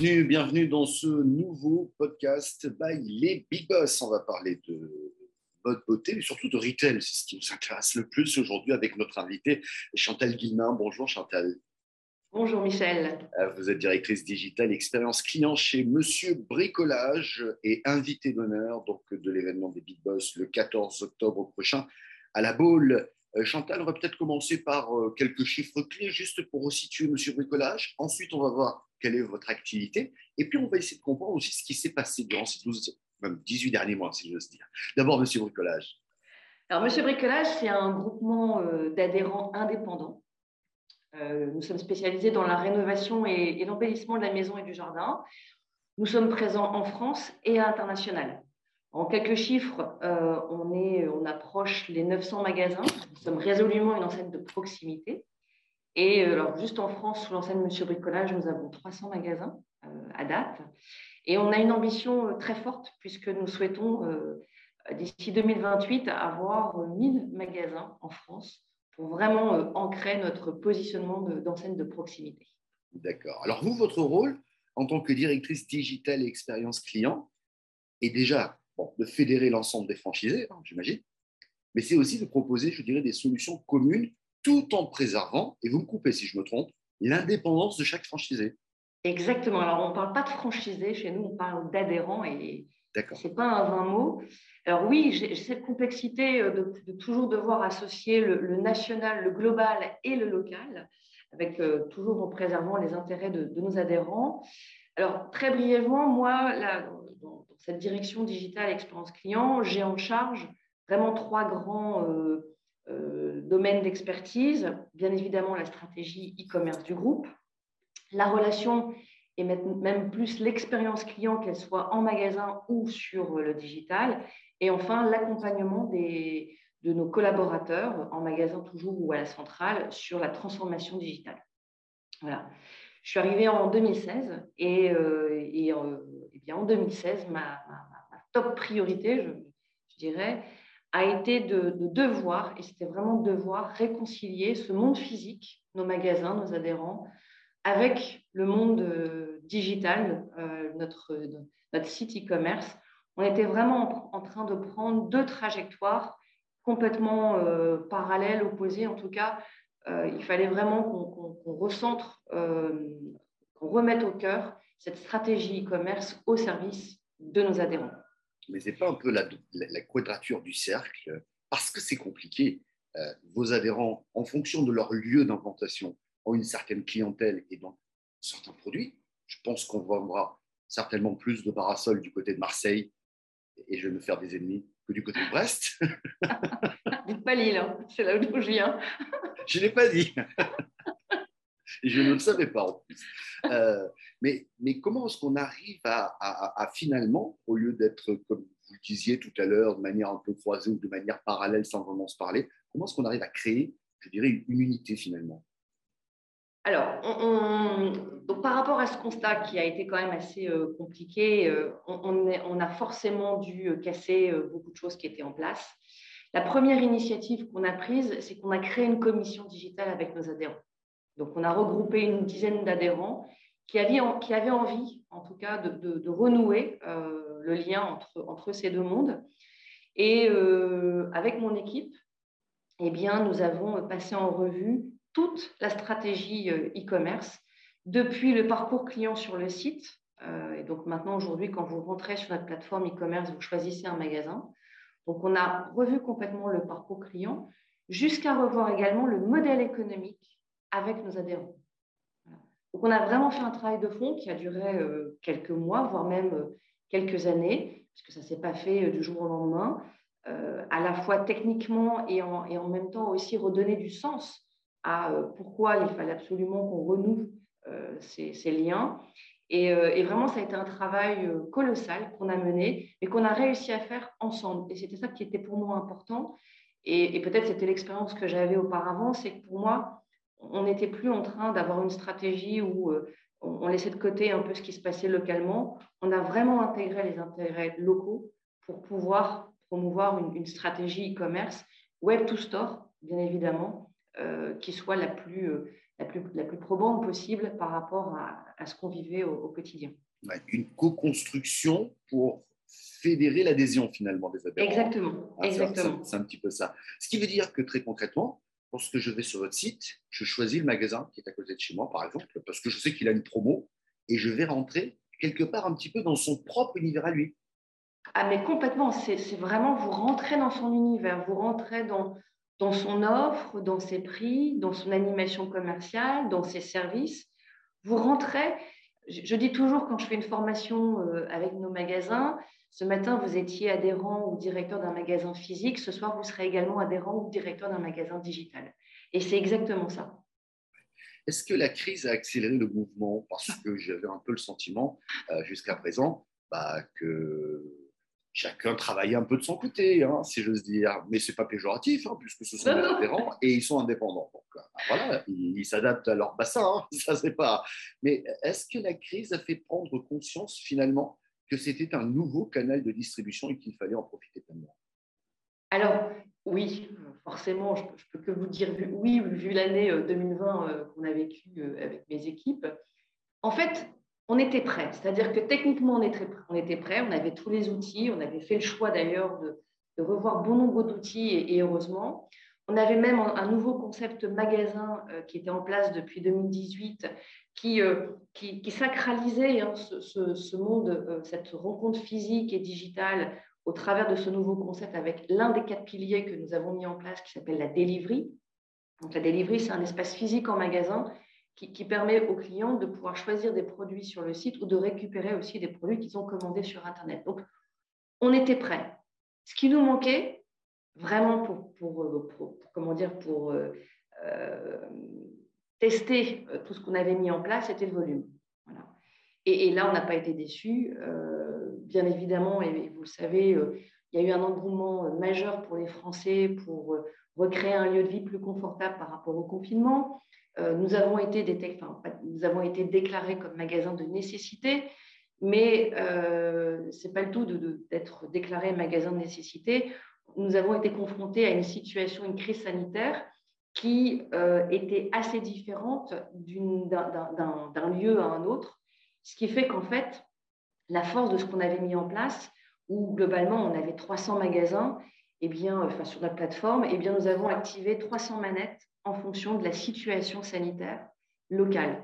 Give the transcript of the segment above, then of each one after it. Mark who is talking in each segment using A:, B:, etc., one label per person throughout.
A: Bienvenue, bienvenue dans ce nouveau podcast by les Big Boss. On va parler de mode beauté, mais surtout de retail. C'est ce qui nous intéresse le plus aujourd'hui avec notre invité Chantal Guillemin. Bonjour Chantal.
B: Bonjour Michel.
A: Euh, vous êtes directrice digitale expérience client chez Monsieur Bricolage et invité d'honneur donc de l'événement des Big Boss le 14 octobre prochain à la Baule. Euh, Chantal, on va peut-être commencer par euh, quelques chiffres clés juste pour resituer Monsieur Bricolage. Ensuite, on va voir quelle est votre activité. Et puis, on va essayer de comprendre aussi ce qui s'est passé durant ces 12, même 18 derniers mois, si j'ose dire. D'abord, Monsieur Bricolage.
B: Alors, Monsieur Bricolage, c'est un groupement d'adhérents indépendants euh, nous sommes spécialisés dans la rénovation et, l'embellissement de la maison et du jardin. Nous sommes présents en France et à l'international. En quelques chiffres, euh, on, approche les 900 magasins. Nous sommes résolument une enseigne de proximité. Et euh, alors, juste en France, sous l'enseigne Monsieur Bricolage, nous avons 300 magasins à date. Et on a une ambition très forte puisque nous souhaitons, d'ici 2028, avoir 1000 magasins en France pour vraiment euh, ancrer notre positionnement d'enseigne de, proximité.
A: D'accord. Alors vous, votre rôle en tant que directrice digitale et expérience client est déjà de fédérer l'ensemble des franchisés, hein, j'imagine, mais c'est aussi de proposer, je dirais, des solutions communes tout en préservant, et vous me coupez si je me trompe, l'indépendance de chaque franchisé.
B: Exactement. Alors, on ne parle pas de franchisé, chez nous, on parle d'adhérents et ce n'est pas un vain mot. Alors oui, j'ai cette complexité euh, de, toujours devoir associer le, national, le global et le local, avec euh, toujours en préservant les intérêts de, nos adhérents. Alors très brièvement, moi, dans, cette direction digitale expérience client, j'ai en charge vraiment trois grands euh, domaines d'expertise. Bien évidemment, la stratégie e-commerce du groupe, la relation et même plus l'expérience client, qu'elle soit en magasin ou sur le digital, et enfin, l'accompagnement de nos collaborateurs en magasin toujours ou à la centrale sur la transformation digitale. Voilà. Je suis arrivée en 2016 et, euh, et, euh, bien en 2016, ma, top priorité, je, dirais, a été de, devoir, et c'était vraiment devoir, réconcilier ce monde physique, nos magasins, nos adhérents, avec le monde euh, digital, notre, notre site e-commerce, on était vraiment en, train de prendre deux trajectoires complètement euh, parallèles, opposées. En tout cas, euh, il fallait vraiment qu'on recentre, euh, qu'on remette au cœur cette stratégie e-commerce au service de nos adhérents.
A: Mais ce n'est pas un peu la, quadrature du cercle, parce que c'est compliqué. vos adhérents, en fonction de leur lieu d'implantation, ont une certaine clientèle et donc certains produits. Je pense qu'on vendra certainement plus de parasols du côté de Marseille et je vais me faire des ennemis que du côté de Brest.
B: Dites pas Lille, hein. c'est là où je viens.
A: je ne l'ai pas dit. je ne le savais pas en plus. Euh, mais, comment est-ce qu'on arrive à, finalement, au lieu d'être, comme vous le disiez tout à l'heure, de manière un peu croisée ou de manière parallèle sans vraiment se parler, comment est-ce qu'on arrive à créer, je dirais, une unité finalement?
B: Alors, par rapport à ce constat qui a été quand même assez euh, compliqué, euh, on, a forcément dû casser beaucoup de choses qui étaient en place. La première initiative qu'on a prise, c'est qu'on a créé une commission digitale avec nos adhérents. Donc, on a regroupé une dizaine d'adhérents qui avaient, envie, en tout cas, de, renouer le lien entre, ces deux mondes. Et avec mon équipe, eh bien, nous avons passé en revue toute la stratégie euh, e-commerce, depuis le parcours client sur le site. Euh, et donc maintenant, aujourd'hui, quand vous rentrez sur notre plateforme e-commerce, vous choisissez un magasin. Donc on a revu complètement le parcours client, jusqu'à revoir également le modèle économique avec nos adhérents. Donc on a vraiment fait un travail de fond qui a duré euh, quelques mois, voire même quelques années, puisque ça ne s'est pas fait du jour au lendemain, à la fois techniquement et en, et même temps aussi redonner du sens à euh, pourquoi il fallait absolument qu'on renoue euh, ces, liens. Euh, et, vraiment, ça a été un travail colossal qu'on a mené, mais qu'on a réussi à faire ensemble. Et c'était ça qui était pour moi important. Et, peut-être c'était l'expérience que j'avais auparavant, c'est que pour moi, on n'était plus en train d'avoir une stratégie où on, laissait de côté un peu ce qui se passait localement. On a vraiment intégré les intérêts locaux pour pouvoir promouvoir une, une stratégie e-commerce, web to store, bien évidemment, qui soit la plus, la, plus, la plus probante possible par rapport à, ce qu'on vivait au, quotidien.
A: Une co-construction pour fédérer l'adhésion finalement des adhérents.
B: Exactement.
A: Ah,
B: exactement.
A: C'est un, petit peu ça. Ce qui veut dire que très concrètement, lorsque je vais sur votre site, je choisis le magasin qui est à côté de chez moi, par exemple, parce que je sais qu'il a une promo, et je vais rentrer quelque part un petit peu dans son propre univers à lui.
B: Ah mais complètement, c'est vraiment, vous rentrez dans son univers, vous rentrez dans, son offre, dans ses prix, dans son animation commerciale, dans ses services. Vous rentrez, je, dis toujours quand je fais une formation euh, avec nos magasins, ce matin, vous étiez adhérent ou directeur d'un magasin physique, ce soir, vous serez également adhérent ou directeur d'un magasin digital. Et c'est exactement ça.
A: Est-ce que la crise a accéléré le mouvement Parce que j'avais un peu le sentiment euh, jusqu'à présent bah, que chacun travaillait un peu de son côté, hein, si j'ose dire. Mais ce n'est pas péjoratif, hein, puisque ce sont des adhérents et ils sont indépendants. Donc, euh, voilà, ils s'adaptent à leur bassin, hein, ça c'est pas. Mais est-ce que la crise a fait prendre conscience finalement que c'était un nouveau canal de distribution et qu'il fallait en profiter pleinement
B: Alors, oui, forcément, je ne peux que vous dire oui, vu l'année 2020 euh, euh, qu'on a vécue euh, avec mes équipes. En fait, on était prêts, c'est-à-dire que techniquement, on était, on était prêts, on avait tous les outils, on avait fait le choix d'ailleurs de, revoir bon nombre d'outils et, heureusement. On avait même un, nouveau concept magasin qui était en place depuis 2018 qui, qui, sacralisait hein, ce, monde, cette rencontre physique et digitale au travers de ce nouveau concept avec l'un des quatre piliers que nous avons mis en place qui s'appelle la delivery. Donc, la delivery, c'est un espace physique en magasin qui, permet aux clients de pouvoir choisir des produits sur le site ou de récupérer aussi des produits qu'ils ont commandés sur Internet. Donc, on était prêts. Ce qui nous manquait, vraiment pour, pour, comment dire, pour euh, euh, tester euh, tout ce qu'on avait mis en place, c'était le volume. Et, là, on n'a pas été déçus. Euh, bien évidemment, et vous le savez, euh, il y a eu un engouement majeur pour les Français pour recréer un lieu de vie plus confortable par rapport au confinement. nous, avons été déclarés comme magasin de nécessité, mais ce n'est pas le tout d'être déclaré magasin de nécessité. Nous avons été confrontés à une situation, une crise sanitaire qui euh, était assez différente d'un lieu à un autre, ce qui fait qu'en fait, la force de ce qu'on avait mis en place, où globalement on avait 300 magasins, eh bien, sur notre plateforme, eh bien, nous avons activé 300 manettes en fonction de la situation sanitaire locale.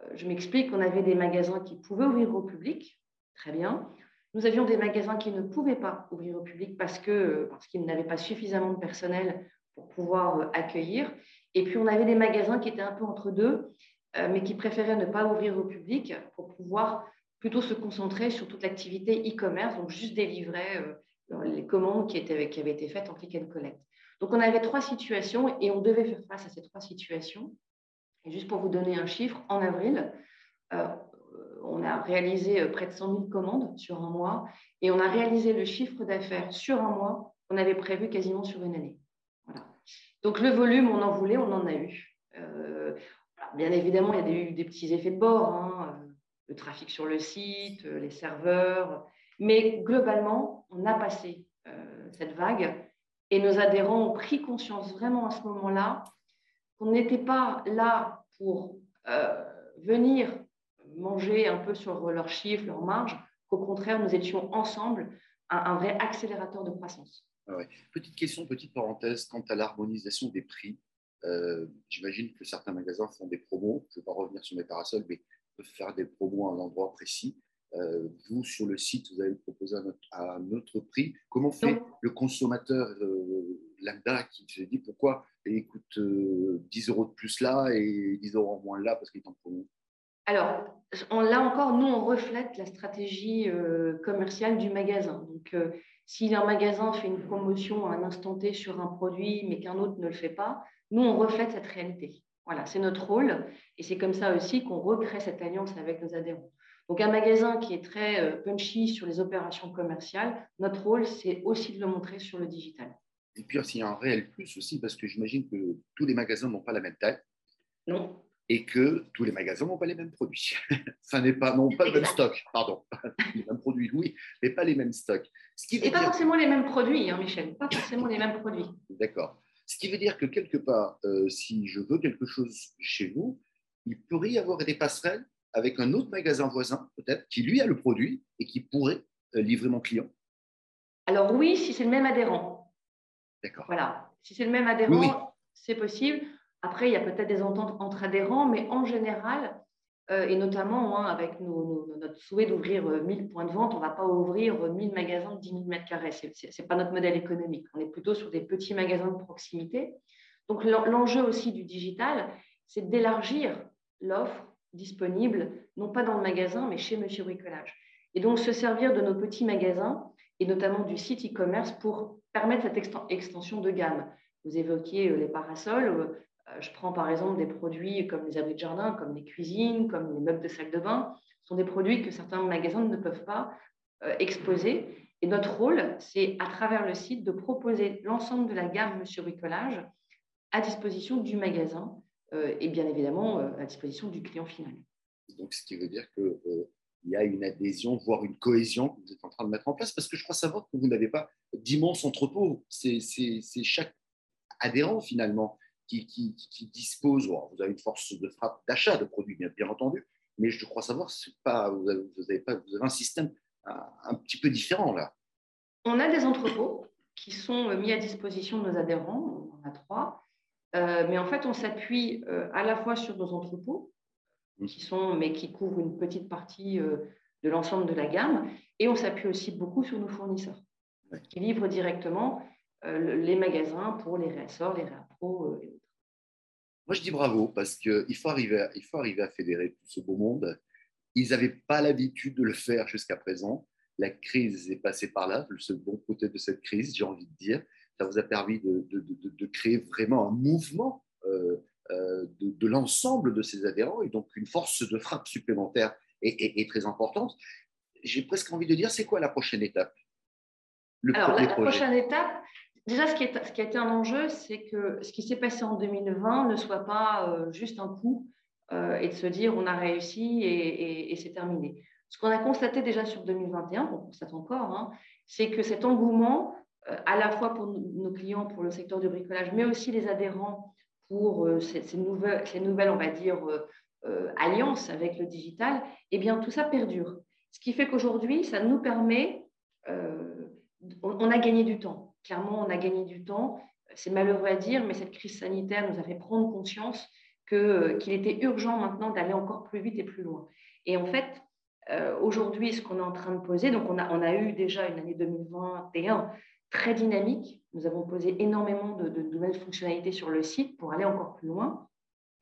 B: Euh, je m'explique, on avait des magasins qui pouvaient ouvrir au public, très bien. Nous avions des magasins qui ne pouvaient pas ouvrir au public parce qu'ils parce qu'ils n'avaient pas suffisamment de personnel pour pouvoir euh, accueillir. Et puis, on avait des magasins qui étaient un peu entre deux, euh, mais qui préféraient ne pas ouvrir au public pour pouvoir plutôt se concentrer sur toute l'activité e-commerce, donc juste délivrer euh, les commandes qui avaient été faites en click and collect. Donc, on avait trois situations et on devait faire face à ces trois situations. Et juste pour vous donner un chiffre, en avril, on a réalisé près de 100 000 commandes sur un mois et on a réalisé le chiffre d'affaires sur un mois qu'on avait prévu quasiment sur une année. Donc le volume, on en voulait, on en a eu. Euh, bien évidemment, il y a eu des petits effets de bord, hein, euh, le trafic sur le site, euh, les serveurs, mais globalement, on a passé cette vague et nos adhérents ont pris conscience vraiment à ce moment-là qu'on n'était pas là pour venir manger un peu sur leurs chiffres, leurs marges, qu'au contraire, nous étions ensemble un vrai accélérateur de croissance.
A: Ah petite question, petite parenthèse, quant à l'harmonisation des prix, euh, j'imagine que certains magasins font des promos, je ne vais pas revenir sur mes parasols, mais peuvent faire des promos à un endroit précis. Euh, vous, sur le site, vous allez le proposer à, un autre prix. Comment fait le consommateur euh, lambda qui se dit pourquoi il coûte 10 euros de plus là et 10 euros en moins là parce qu'il est en promo?
B: Alors, là encore, nous, on reflète la stratégie commerciale du magasin. Donc, si un magasin fait une promotion à un instant T sur un produit, mais qu'un autre ne le fait pas, nous, on reflète cette réalité. Voilà, c'est notre rôle. Et c'est comme ça aussi qu'on recrée cette alliance avec nos adhérents. Donc, un magasin qui est très euh, punchy sur les opérations commerciales, notre rôle, c'est aussi de le montrer sur le digital.
A: Et puis, il y a un réel plus aussi, parce que j'imagine que tous les magasins n'ont pas la même taille.
B: Non
A: et que tous les magasins n'ont pas les mêmes produits. ça n'est pas, non, pas le même stock, pardon. les mêmes produits, oui, mais pas les mêmes stocks.
B: Ce qui et pas forcément les mêmes produits, hein, Michel, pas forcément les mêmes produits.
A: D'accord. Ce qui veut dire que quelque part, euh, si je veux quelque chose chez vous, il pourrait y avoir des passerelles avec un autre magasin voisin, peut-être, qui lui a le produit et qui pourrait euh, livrer mon client.
B: Alors oui, si c'est le même adhérent.
A: D'accord.
B: Voilà. Si c'est le même adhérent, c'est possible. Après, il y a peut-être des ententes entre adhérents, mais en général, euh, et notamment hein, avec notre souhait d'ouvrir 1000 euh, points de vente, on ne va pas ouvrir 1000 magasins de 10 000 mètres carrés. Ce n'est pas notre modèle économique. On est plutôt sur des petits magasins de proximité. Donc l'enjeu aussi du digital, c'est d'élargir l'offre disponible, non pas dans le magasin, mais chez Monsieur Bricolage. Et donc se servir de nos petits magasins et notamment du site e-commerce pour permettre cette extension de gamme. Vous évoquiez euh, les parasols, euh, je prends par exemple des produits comme les abris de jardin, comme les cuisines, comme les meubles de salle de bain. Ce sont des produits que certains magasins ne peuvent pas euh, exposer. Et notre rôle, c'est à travers le site de proposer l'ensemble de la gamme Monsieur Bricolage à disposition du magasin euh, et bien évidemment à disposition du client final.
A: Donc, ce qui veut dire qu'il y a une adhésion, voire une cohésion que vous êtes en train de mettre en place, parce que je crois savoir que vous n'avez pas d'immenses entrepôts. C'est chaque adhérent finalement qui, qui, dispose, vous avez une force de frappe d'achat de produits, bien, bien, entendu, mais je crois savoir, pas, vous, avez, pas, vous avez un système un, petit peu différent là.
B: On a des entrepôts qui sont mis à disposition de nos adhérents, on en a trois, euh, mais en fait, on s'appuie euh, à la fois sur nos entrepôts, mmh. qui sont, mais qui couvrent une petite partie euh, de l'ensemble de la gamme, et on s'appuie aussi beaucoup sur nos fournisseurs, qui livrent directement les magasins pour les réassorts, les réappros
A: moi, je dis bravo parce qu'il faut, arriver à, il faut arriver à fédérer tout ce beau monde. Ils n'avaient pas l'habitude de le faire jusqu'à présent. La crise est passée par là, le bon côté de cette crise, j'ai envie de dire. Ça vous a permis de, de, de, de créer vraiment un mouvement euh, euh, de, l'ensemble de ces adhérents et donc une force de frappe supplémentaire est, très importante. J'ai presque envie de dire, c'est quoi la prochaine étape?
B: Alors, la prochaine étape, Déjà, ce qui, a été un enjeu, c'est que ce qui s'est passé en 2020 ne soit pas euh, juste un coup euh, et de se dire on a réussi et, c'est terminé. Ce qu'on a constaté déjà sur 2021, on constate encore, hein, c'est que cet engouement, euh, à la fois pour nos clients, pour le secteur du bricolage, mais aussi les adhérents pour ces, nouvelles, ces, nouvelles, on va dire, alliances avec le digital, eh bien, tout ça perdure. Ce qui fait qu'aujourd'hui, ça nous permet, on a gagné du temps clairement, on a gagné du temps. C'est malheureux à dire, mais cette crise sanitaire nous a fait prendre conscience euh, qu'il était urgent maintenant d'aller encore plus vite et plus loin. Et en fait, euh, aujourd'hui, ce qu'on est en train de poser, donc on a, on a eu déjà une année 2021 très dynamique. Nous avons posé énormément de, nouvelles fonctionnalités sur le site pour aller encore plus loin.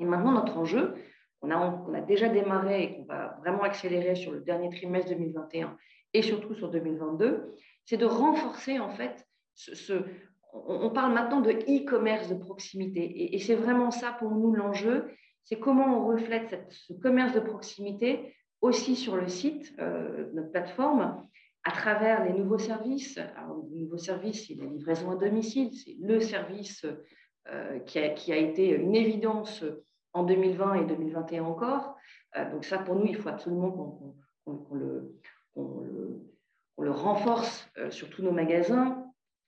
B: Et maintenant, notre enjeu, on a, on a déjà démarré et qu'on va vraiment accélérer sur le dernier trimestre 2021 et surtout sur 2022, c'est de renforcer en fait on parle maintenant de e-commerce de proximité. Et, c'est vraiment ça pour nous l'enjeu. C'est comment on reflète ce commerce de proximité aussi sur le site, euh, notre plateforme, à travers les nouveaux services. Alors, le nouveau service, c'est la livraison à domicile. C'est le service euh, qui, a, été une évidence en 2020 et 2021 encore. Euh, donc ça, pour nous, il faut absolument qu'on le, le, renforce sur tous nos magasins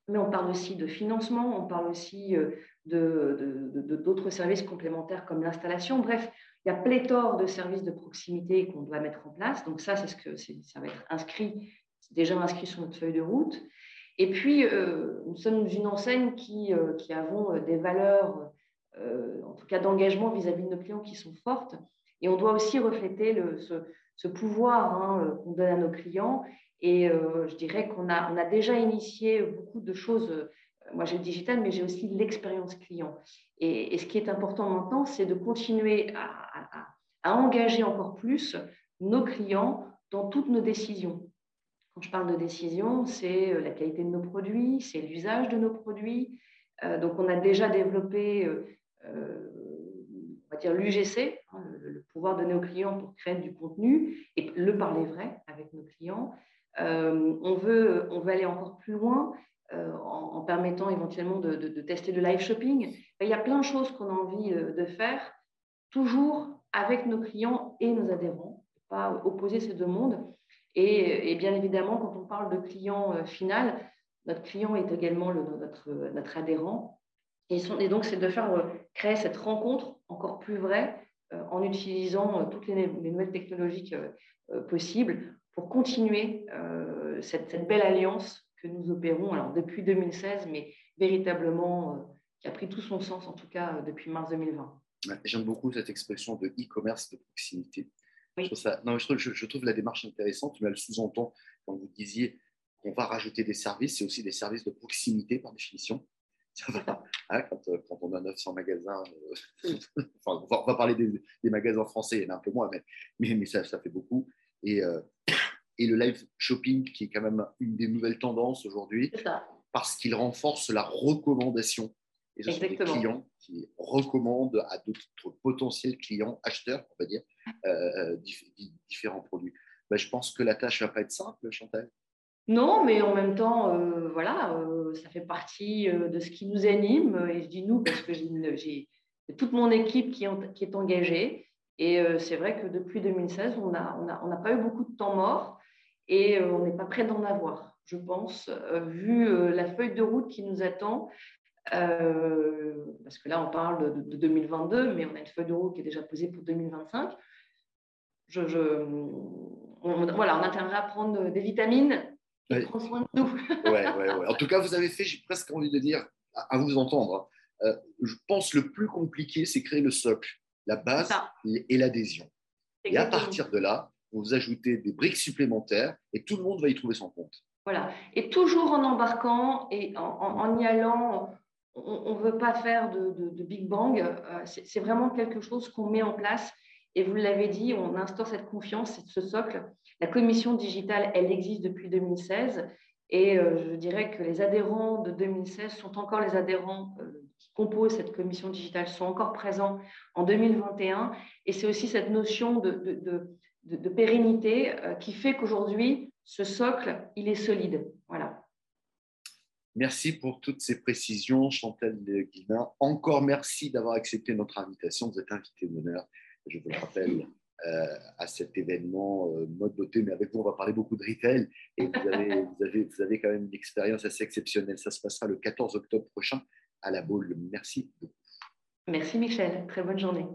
B: mais on parle aussi de financement, on parle aussi euh, d'autres de, services complémentaires comme l'installation. Bref, il y a pléthore de services de proximité qu'on doit mettre en place. Donc ça, c'est ce que ça va être inscrit, déjà inscrit sur notre feuille de route. Et puis, euh, nous sommes une enseigne qui, euh, qui avons des valeurs, en tout cas d'engagement vis-à-vis de nos clients qui sont fortes. Et on doit aussi refléter ce, pouvoir hein, qu'on donne à nos clients et euh, je dirais qu'on a, on a déjà initié beaucoup de choses. Euh, moi, j'ai le digital, mais j'ai aussi l'expérience client. Et, ce qui est important maintenant, c'est de continuer à, engager encore plus nos clients dans toutes nos décisions. Quand je parle de décision, c'est euh, la qualité de nos produits, c'est l'usage de nos produits. donc, on a déjà développé, on va dire, l'UGC, hein, le, pouvoir donner aux clients pour créer du contenu et le parler vrai avec nos clients. Euh, on, veut, on veut aller encore plus loin euh, en, permettant éventuellement de, tester le live shopping. Il y a plein de choses qu'on a envie euh, de faire, toujours avec nos clients et nos adhérents, pas opposer ces deux mondes. Et, bien évidemment, quand on parle de client final, notre client est également notre, adhérent. Et, donc, c'est de faire créer cette rencontre encore plus vraie en utilisant toutes les, nouvelles technologies possibles pour continuer cette, belle alliance que nous opérons alors, depuis 2016, mais véritablement qui a pris tout son sens, en tout cas depuis mars 2020.
A: J'aime beaucoup cette expression de e-commerce de proximité. Je, trouve ça, non, je, trouve, la démarche intéressante, mais elle sous-entend, quand vous disiez qu'on va rajouter des services, c'est aussi des services de proximité par définition. Hein, quand, euh, quand, on a 900 magasins, euh, enfin, on, va, parler des, magasins français, il y en a un peu moins, mais, mais, ça, ça, fait beaucoup. Et, euh, et le live shopping, qui est quand même une des nouvelles tendances aujourd'hui, parce qu'il renforce la recommandation. Et ce sont des clients qui recommandent à d'autres potentiels clients, acheteurs, on va dire, différents produits. Ben, je pense que la tâche ne va pas être simple, Chantal.
B: Non, mais en même temps, euh, voilà, euh, ça fait partie euh, de ce qui nous anime. Et je dis nous parce que j'ai toute mon équipe qui, est engagée. Et c'est vrai que depuis 2016, on n'a pas eu beaucoup de temps mort et on n'est pas prêt d'en avoir, je pense, vu la feuille de route qui nous attend. parce que là, on parle de, 2022, mais on a une feuille de route qui est déjà posée pour 2025. Je, voilà, on intérêt à prendre des vitamines
A: En tout cas, vous avez fait, j'ai presque envie de dire, à, vous entendre, hein, euh, je pense le plus compliqué, c'est créer le socle, la base et l'adhésion. Et à partir de là, vous ajoutez des briques supplémentaires et tout le monde va y trouver son compte.
B: Voilà. Et toujours en embarquant et en, y allant, on ne veut pas faire de, Big Bang. Euh, c'est vraiment quelque chose qu'on met en place. Et vous l'avez dit, on instaure cette confiance, ce socle. La commission digitale, elle existe depuis 2016 et euh, je dirais que les adhérents de 2016 sont encore les adhérents euh, qui composent cette commission digitale, sont encore présents en 2021. Et c'est aussi cette notion de, de, pérennité euh, qui fait qu'aujourd'hui, ce socle, il est solide. Voilà.
A: Merci pour toutes ces précisions, Chantal Guilin. Encore merci d'avoir accepté notre invitation. Vous êtes invité d'honneur, je vous le rappelle. Euh, à cet événement euh, mode beauté, mais avec vous, on va parler beaucoup de retail et vous avez, vous avez, vous avez quand même une expérience assez exceptionnelle. Ça se passera le 14 octobre prochain à la Baule. Merci beaucoup.
B: Merci Michel, très bonne journée.